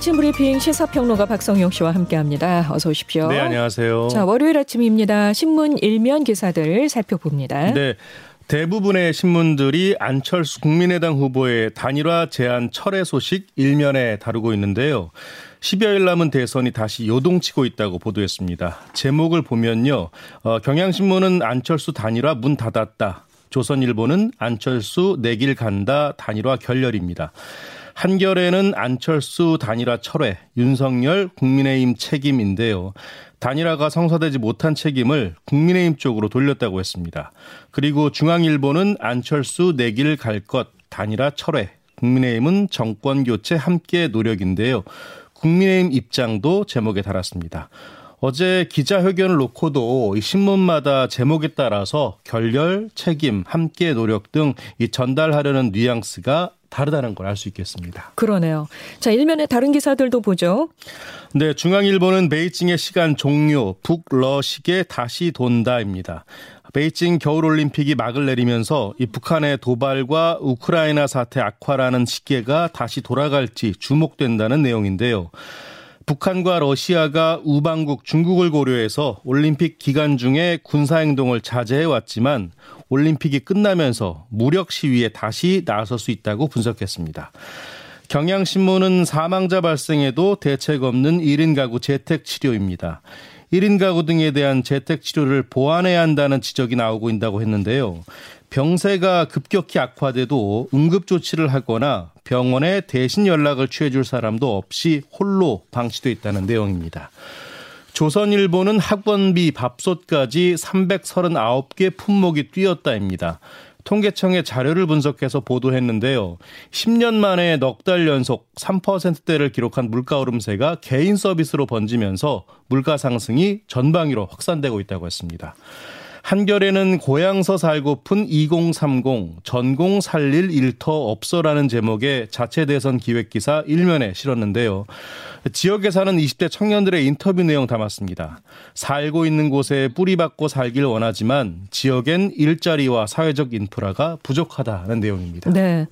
아침 브리핑 시사평론가 박성용 씨와 함께합니다. 어서 오십시오. 네, 안녕하세요. 자, 월요일 아침입니다. 신문 일면 기사들 살펴봅니다. 네. 대부분의 신문들이 안철수 국민의당 후보의 단일화 제안 철회 소식 일면에 다루고 있는데요. 10여일 남은 대선이 다시 요동치고 있다고 보도했습니다. 제목을 보면요. 어, 경향신문은 안철수 단일화 문 닫았다. 조선일보는 안철수 내길 간다 단일화 결렬입니다. 한결에는 안철수 단일화 철회, 윤석열 국민의힘 책임인데요. 단일화가 성사되지 못한 책임을 국민의힘 쪽으로 돌렸다고 했습니다. 그리고 중앙일보는 안철수 내길 갈 것, 단일화 철회, 국민의힘은 정권 교체 함께 노력인데요. 국민의힘 입장도 제목에 달았습니다. 어제 기자회견을 놓고도 이 신문마다 제목에 따라서 결렬, 책임, 함께 노력 등 이 전달하려는 뉘앙스가 다르다는 걸 알 수 있겠습니다. 그러네요. 자, 일면에 다른 기사들도 보죠. 네, 중앙일보는 베이징의 시간 종료, 북러식에 다시 돈다입니다. 베이징 겨울올림픽이 막을 내리면서 이 북한의 도발과 우크라이나 사태 악화라는 시계가 다시 돌아갈지 주목된다는 내용인데요. 북한과 러시아가 우방국 중국을 고려해서 올림픽 기간 중에 군사행동을 자제해 왔지만 올림픽이 끝나면서 무력 시위에 다시 나설 수 있다고 분석했습니다. 경향신문은 사망자 발생에도 대책 없는 1인 가구 재택 치료입니다. 1인 가구 등에 대한 재택 치료를 보완해야 한다는 지적이 나오고 있다고 했는데요. 병세가 급격히 악화돼도 응급 조치를 하거나 병원에 대신 연락을 취해 줄 사람도 없이 홀로 방치돼 있다는 내용입니다. 조선일보는 학원비, 밥솥까지 339개 품목이 뛰었다입니다. 통계청의 자료를 분석해서 보도했는데요. 10년 만에 넉 달 연속 3%대를 기록한 물가 오름세가 개인 서비스로 번지면서 물가 상승이 전방위로 확산되고 있다고 했습니다. 한결에는 고향서 살고픈 2030 전공 살릴 일터 없어라는 제목의 자체 대선 기획 기사 일면에 실었는데요. 지역에 사는 20대 청년들의 인터뷰 내용 담았습니다. 살고 있는 곳에 뿌리 박고 살길 원하지만 지역엔 일자리와 사회적 인프라가 부족하다는 내용입니다. 네.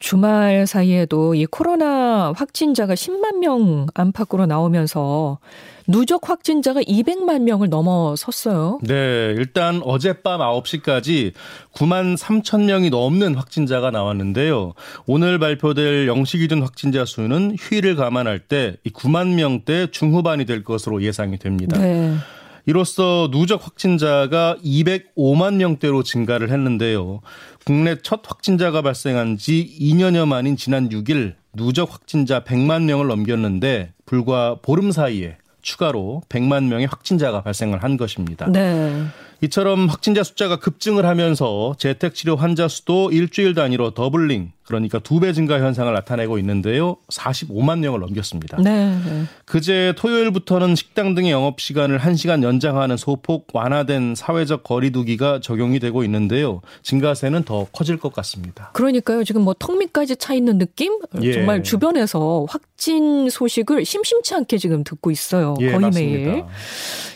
주말 사이에도 이 코로나 확진자가 10만 명 안팎으로 나오면서 누적 확진자가 200만 명을 넘어섰어요. 네, 일단 어젯밤 9시까지 9만 3천 명이 넘는 확진자가 나왔는데요. 오늘 발표될 영시 기준 확진자 수는 휴일을 감안할 때 9만 명대 중후반이 될 것으로 예상이 됩니다. 네. 이로써 누적 확진자가 205만 명대로 증가를 했는데요. 국내 첫 확진자가 발생한 지 2년여 만인 지난 6일 누적 확진자 100만 명을 넘겼는데 불과 보름 사이에 추가로 100만 명의 확진자가 발생을 한 것입니다. 네. 이처럼 확진자 숫자가 급증을 하면서 재택치료 환자 수도 일주일 단위로 doubling 그러니까 두 배 증가 현상을 나타내고 있는데요. 45만 명을 넘겼습니다. 네, 네. 그제 토요일부터는 식당 등의 영업 시간을 1시간 연장하는 소폭 완화된 사회적 거리두기가 적용이 되고 있는데요. 증가세는 더 커질 것 같습니다. 그러니까요. 지금 뭐 턱밑까지 차 있는 느낌? 예. 정말 주변에서 확진 소식을 심심치 않게 지금 듣고 있어요. 예, 거의 맞습니다. 매일.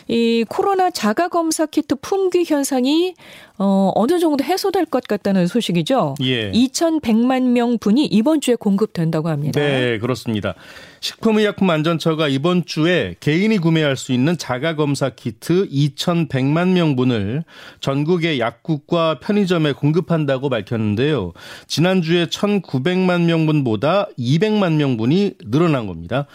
이 코로나 자가 검사 키트 품귀 현상이 어, 어느 정도 해소될 것 같다는 소식이죠. 예. 2,100만 명 분이 이번 주에 공급된다고 합니다. 네, 그렇습니다. 식품의약품안전처가 이번 주에 개인이 구매할 수 있는 자가검사 키트 2,100만 명분을 전국의 약국과 편의점에 공급한다고 밝혔는데요. 지난주에 1,900만 명분보다 200만 명분이 늘어난 겁니다.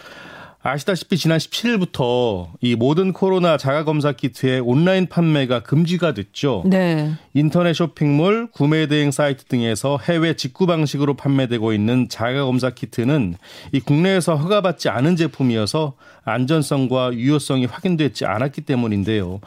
아시다시피 지난 17일부터 이 모든 코로나 자가검사 키트의 온라인 판매가 금지가 됐죠. 네. 인터넷 쇼핑몰, 구매 대행 사이트 등에서 해외 직구 방식으로 판매되고 있는 자가검사 키트는 이 국내에서 허가받지 않은 제품이어서 안전성과 유효성이 확인되지 않았기 때문인데요.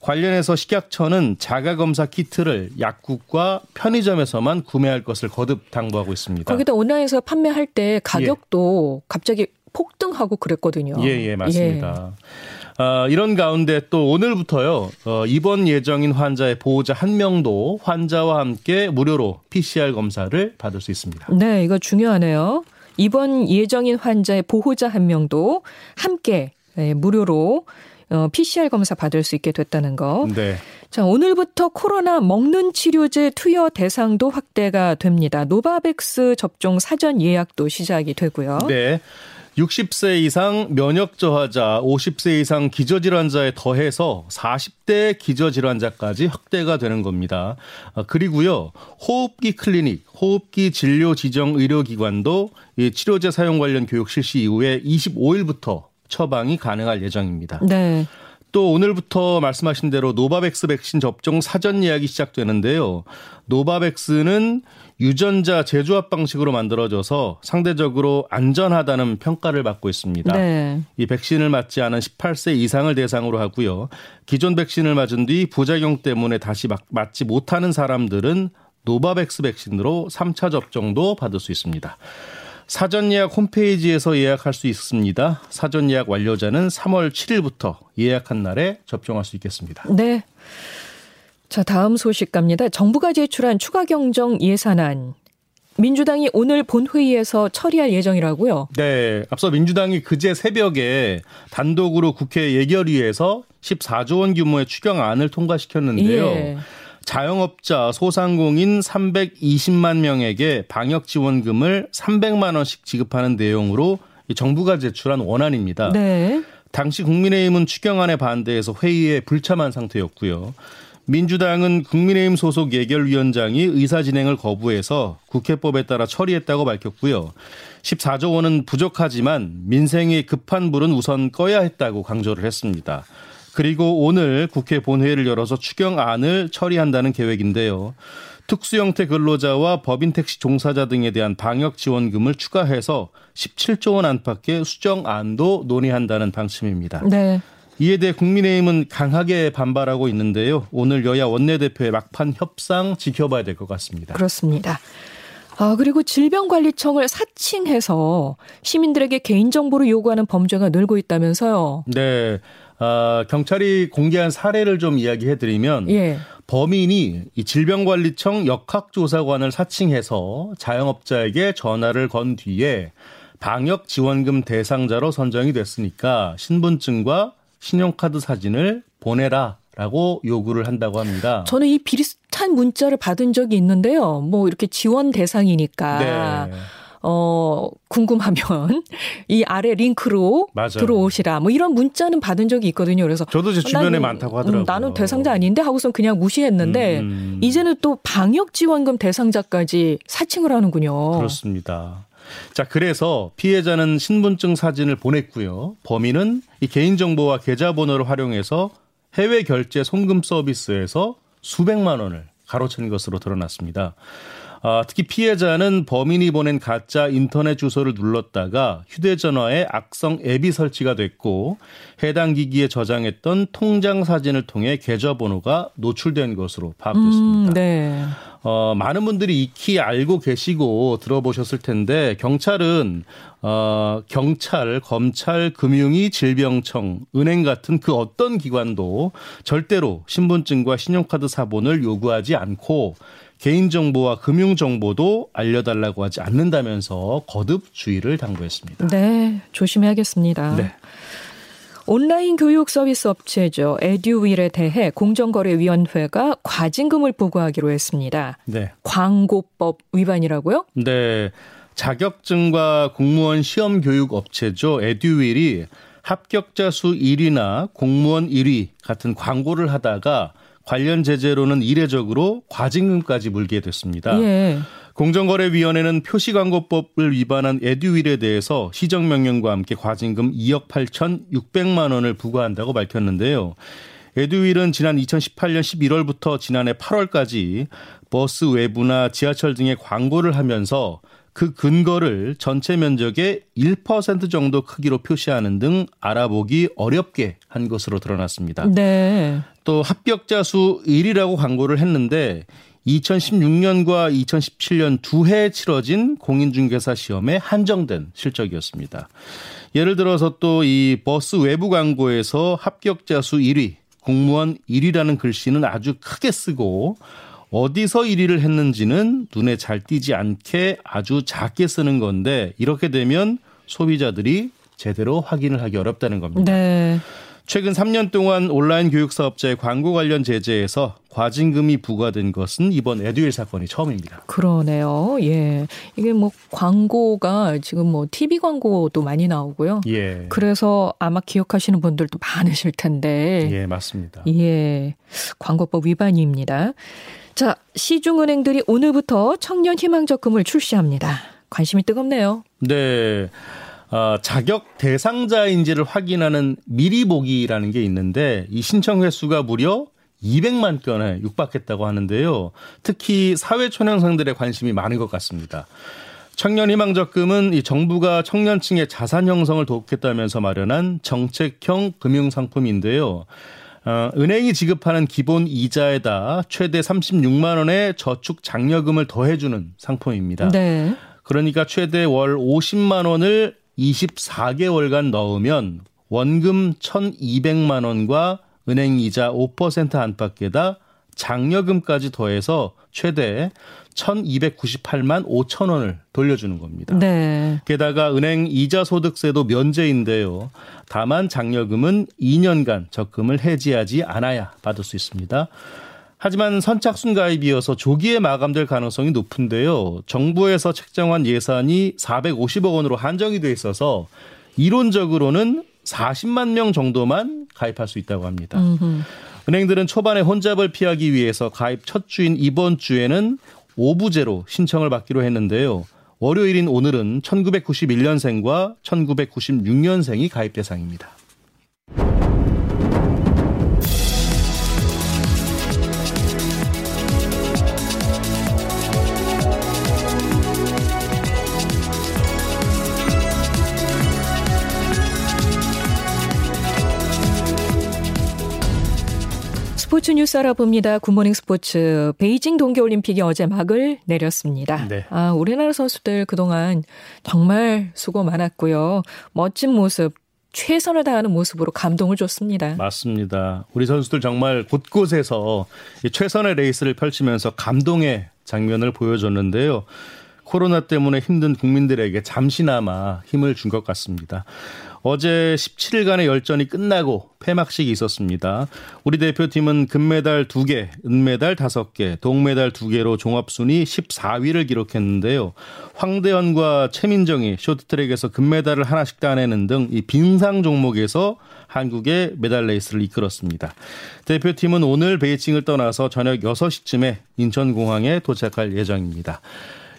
관련해서 식약처는 자가검사 키트를 약국과 편의점에서만 구매할 것을 거듭 당부하고 있습니다. 거기다 온라인에서 판매할 때 가격도 예. 갑자기 폭등하고 그랬거든요. 예, 예, 맞습니다. 예. 어, 이런 가운데 또 오늘부터요, 어, 입원 예정인 환자의 보호자 한 명도 환자와 함께 무료로 PCR 검사를 받을 수 있습니다. 네, 이거 중요하네요. 입원 예정인 환자의 보호자 한 명도 함께 네, 무료로 어, PCR 검사 받을 수 있게 됐다는 거. 네. 자, 오늘부터 코로나 먹는 치료제 투여 대상도 확대가 됩니다. 노바백스 접종 사전 예약도 시작이 되고요. 네. 60세 이상 면역 저하자, 50세 이상 기저질환자에 더해서 40대 기저질환자까지 확대가 되는 겁니다. 아, 그리고요, 호흡기 클리닉, 호흡기 진료 지정 의료기관도 이 치료제 사용 관련 교육 실시 이후에 25일부터 처방이 가능할 예정입니다. 네. 또 오늘부터 말씀하신 대로 노바백스 백신 접종 사전 예약이 시작되는데요. 노바백스는 유전자 재조합 방식으로 만들어져서 상대적으로 안전하다는 평가를 받고 있습니다. 네. 이 백신을 맞지 않은 18세 이상을 대상으로 하고요. 기존 백신을 맞은 뒤 부작용 때문에 다시 맞지 못하는 사람들은 노바백스 백신으로 3차 접종도 받을 수 있습니다. 사전 예약 홈페이지에서 예약할 수 있습니다. 사전 예약 완료자는 3월 7일부터 예약한 날에 접종할 수 있겠습니다. 네. 자, 다음 소식 갑니다. 정부가 제출한 추가 경정 예산안 민주당이 오늘 본회의에서 처리할 예정이라고요? 네. 앞서 민주당이 그제 새벽에 단독으로 국회 예결위에서 14조 원 규모의 추경안을 통과시켰는데요. 예. 자영업자 소상공인 320만 명에게 방역 지원금을 300만 원씩 지급하는 내용으로 정부가 제출한 원안입니다. 네. 당시 국민의힘은 추경안에 반대해서 회의에 불참한 상태였고요. 민주당은 국민의힘 소속 예결위원장이 의사 진행을 거부해서 국회법에 따라 처리했다고 밝혔고요. 14조 원은 부족하지만 민생이 급한 불은 우선 꺼야 했다고 강조를 했습니다. 그리고 오늘 국회 본회의를 열어서 추경안을 처리한다는 계획인데요. 특수 형태 근로자와 법인 택시 종사자 등에 대한 방역 지원금을 추가해서 17조 원 안팎의 수정안도 논의한다는 방침입니다. 네. 이에 대해 국민의힘은 강하게 반발하고 있는데요. 오늘 여야 원내대표의 막판 협상 지켜봐야 될 것 같습니다. 그렇습니다. 아, 그리고 질병관리청을 사칭해서 시민들에게 개인정보를 요구하는 범죄가 늘고 있다면서요. 네. 어, 경찰이 공개한 사례를 좀 이야기해 드리면 예. 범인이 이 질병관리청 역학조사관을 사칭해서 자영업자에게 전화를 건 뒤에 방역 지원금 대상자로 선정이 됐으니까 신분증과 신용카드 사진을 보내라 라고 요구를 한다고 합니다. 저는 이 비슷한 문자를 받은 적이 있는데요. 뭐 이렇게 지원 대상이니까 네. 어, 궁금하면 이 아래 링크로 맞아요. 들어오시라. 뭐 이런 문자는 받은 적이 있거든요. 그래서 저도 제 주변에 나는, 많다고 하더라고요. 음, 나는 대상자 아닌데 하고선 그냥 무시했는데 음, 음. 이제는 또 방역 지원금 대상자까지 사칭을 하는군요. 그렇습니다. 자, 그래서 피해자는 신분증 사진을 보냈고요. 범인은 이 개인정보와 계좌번호를 활용해서 해외 결제 송금 서비스에서 수백만 원을 가로챈 것으로 드러났습니다. 아, 특히 피해자는 범인이 보낸 가짜 인터넷 주소를 눌렀다가 휴대전화에 악성 앱이 설치가 됐고 해당 기기에 저장했던 통장 사진을 통해 계좌번호가 노출된 것으로 파악됐습니다. 음, 네. 어, 많은 분들이 익히 알고 계시고 들어보셨을 텐데 경찰은 어, 경찰, 검찰, 금융위, 질병청, 은행 같은 그 어떤 기관도 절대로 신분증과 신용카드 사본을 요구하지 않고 개인정보와 금융정보도 알려달라고 하지 않는다면서 거듭 주의를 당부했습니다. 네, 조심해야겠습니다. 네. 온라인 교육 서비스 업체죠. 에듀윌에 대해 공정거래위원회가 과징금을 부과하기로 했습니다. 네. 광고법 위반이라고요? 네. 자격증과 공무원 시험 교육 업체죠. 에듀윌이 합격자 수 1위나 공무원 1위 같은 광고를 하다가 관련 제재로는 이례적으로 과징금까지 물게 됐습니다. 예. 공정거래위원회는 표시광고법을 위반한 에듀윌에 대해서 시정명령과 함께 과징금 2억 8천6백만 원을 부과한다고 밝혔는데요. 에듀윌은 지난 2018년 11월부터 지난해 8월까지 버스 외부나 지하철 등의 광고를 하면서 그 근거를 전체 면적의 1% 정도 크기로 표시하는 등 알아보기 어렵게 한 것으로 드러났습니다. 네. 또 합격자 수 1이라고 광고를 했는데 2016년과 2017년 두 해 치러진 공인중개사 시험에 한정된 실적이었습니다. 예를 들어서 또 이 버스 외부 광고에서 합격자 수 1위, 공무원 1위라는 글씨는 아주 크게 쓰고 어디서 1위를 했는지는 눈에 잘 띄지 않게 아주 작게 쓰는 건데 이렇게 되면 소비자들이 제대로 확인을 하기 어렵다는 겁니다. 네. 최근 3년 동안 온라인 교육 사업자의 광고 관련 제재에서 과징금이 부과된 것은 이번 에듀윌 사건이 처음입니다. 그러네요. 예. 이게 뭐 광고가 지금 뭐 TV 광고도 많이 나오고요. 예. 그래서 아마 기억하시는 분들도 많으실 텐데. 예, 맞습니다. 예. 광고법 위반입니다. 자, 시중은행들이 오늘부터 청년 희망 적금을 출시합니다. 관심이 뜨겁네요. 네. 어, 자격 대상자인지를 확인하는 미리 보기라는 게 있는데 이 신청 횟수가 무려 200만 건에 육박했다고 하는데요. 특히 사회초년생들의 관심이 많은 것 같습니다. 청년희망적금은 이 정부가 청년층의 자산 형성을 돕겠다면서 마련한 정책형 금융상품인데요. 어, 은행이 지급하는 기본 이자에다 최대 36만 원의 저축 장려금을 더해주는 상품입니다. 네. 그러니까 최대 월 50만 원을 24개월간 넣으면 원금 1,200만 원과 은행 이자 5% 안팎에다 장려금까지 더해서 최대 1,298만 5천 원을 돌려주는 겁니다. 네. 게다가 은행 이자 소득세도 면제인데요. 다만 장려금은 2년간 적금을 해지하지 않아야 받을 수 있습니다. 하지만 선착순 가입이어서 조기에 마감될 가능성이 높은데요. 정부에서 책정한 예산이 450억 원으로 한정이 돼 있어서 이론적으로는 40만 명 정도만 가입할 수 있다고 합니다. 음흠. 은행들은 초반에 혼잡을 피하기 위해서 가입 첫 주인 이번 주에는 오부제로 신청을 받기로 했는데요. 월요일인 오늘은 1991년생과 1996년생이 가입 대상입니다. 스포츠 뉴스 알아봅니다. 굿모닝 스포츠. 베이징 동계올림픽이 어제 막을 내렸습니다. 네. 아, 우리나라 선수들 그동안 정말 수고 많았고요. 멋진 모습, 최선을 다하는 모습으로 감동을 줬습니다. 맞습니다. 우리 선수들 정말 곳곳에서 최선의 레이스를 펼치면서 감동의 장면을 보여줬는데요. 코로나 때문에 힘든 국민들에게 잠시나마 힘을 준 것 같습니다. 어제 17일간의 열전이 끝나고 폐막식이 있었습니다. 우리 대표팀은 금메달 2개, 은메달 5개, 동메달 2개로 종합순위 14위를 기록했는데요. 황대현과 최민정이 쇼트트랙에서 금메달을 하나씩 따내는 등 이 빙상 종목에서 한국의 메달 레이스를 이끌었습니다. 대표팀은 오늘 베이징을 떠나서 저녁 6시쯤에 인천공항에 도착할 예정입니다.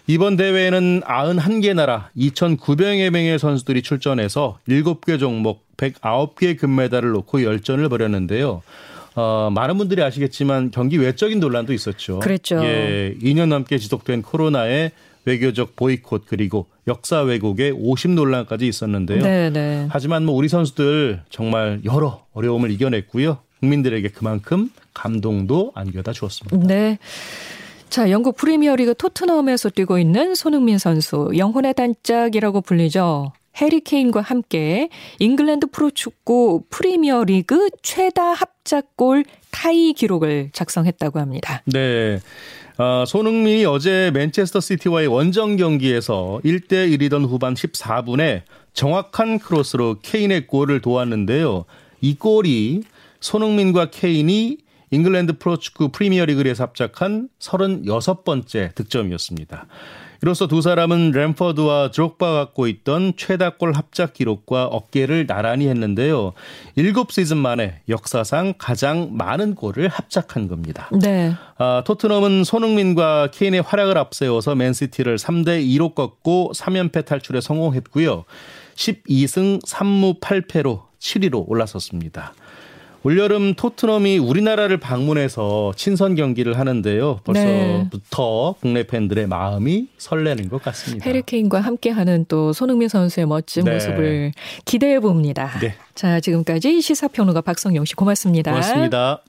이번 대회에는 91개 나라 2,900여 명의 선수들이 출전해서 7개 종목 109개 금메달을 놓고 열전을 벌였는데요. 어, 많은 분들이 아시겠지만 경기 외적인 논란도 있었죠. 그랬죠. 예, 2년 넘게 지속된 코로나의 외교적 보이콧 그리고 역사 왜곡의 오심 논란까지 있었는데요. 네네. 네. 하지만 뭐 우리 선수들 정말 여러 어려움을 이겨냈고요. 국민들에게 그만큼 감동도 안겨다 주었습니다. 네. 자, 영국 프리미어리그 토트넘에서 뛰고 있는 손흥민 선수, 영혼의 단짝이라고 불리죠. 해리 케인과 함께 잉글랜드 프로축구 프리미어리그 최다 합작골 타이 기록을 작성했다고 합니다. 네. 어, 손흥민이 어제 맨체스터 시티와의 원정 경기에서 1대 1이던 후반 14분에 정확한 크로스로 케인의 골을 도왔는데요. 이 골이 손흥민과 케인이 잉글랜드 프로축구 프리미어리그에서 합작한 36번째 득점이었습니다. 이로써 두 사람은 램퍼드와 드록바가 갖고 있던 최다골 합작 기록과 어깨를 나란히 했는데요. 7시즌 만에 역사상 가장 많은 골을 합작한 겁니다. 네. 아, 토트넘은 손흥민과 케인의 활약을 앞세워서 맨시티를 3대 2로 꺾고 3연패 탈출에 성공했고요. 12승 3무 8패로 7위로 올라섰습니다. 올여름 토트넘이 우리나라를 방문해서 친선 경기를 하는데요. 벌써부터 네. 국내 팬들의 마음이 설레는 것 같습니다. 해리케인과 함께하는 또 손흥민 선수의 멋진 네. 모습을 기대해 봅니다. 네. 자, 지금까지 시사평론가 박성용 씨 고맙습니다. 고맙습니다.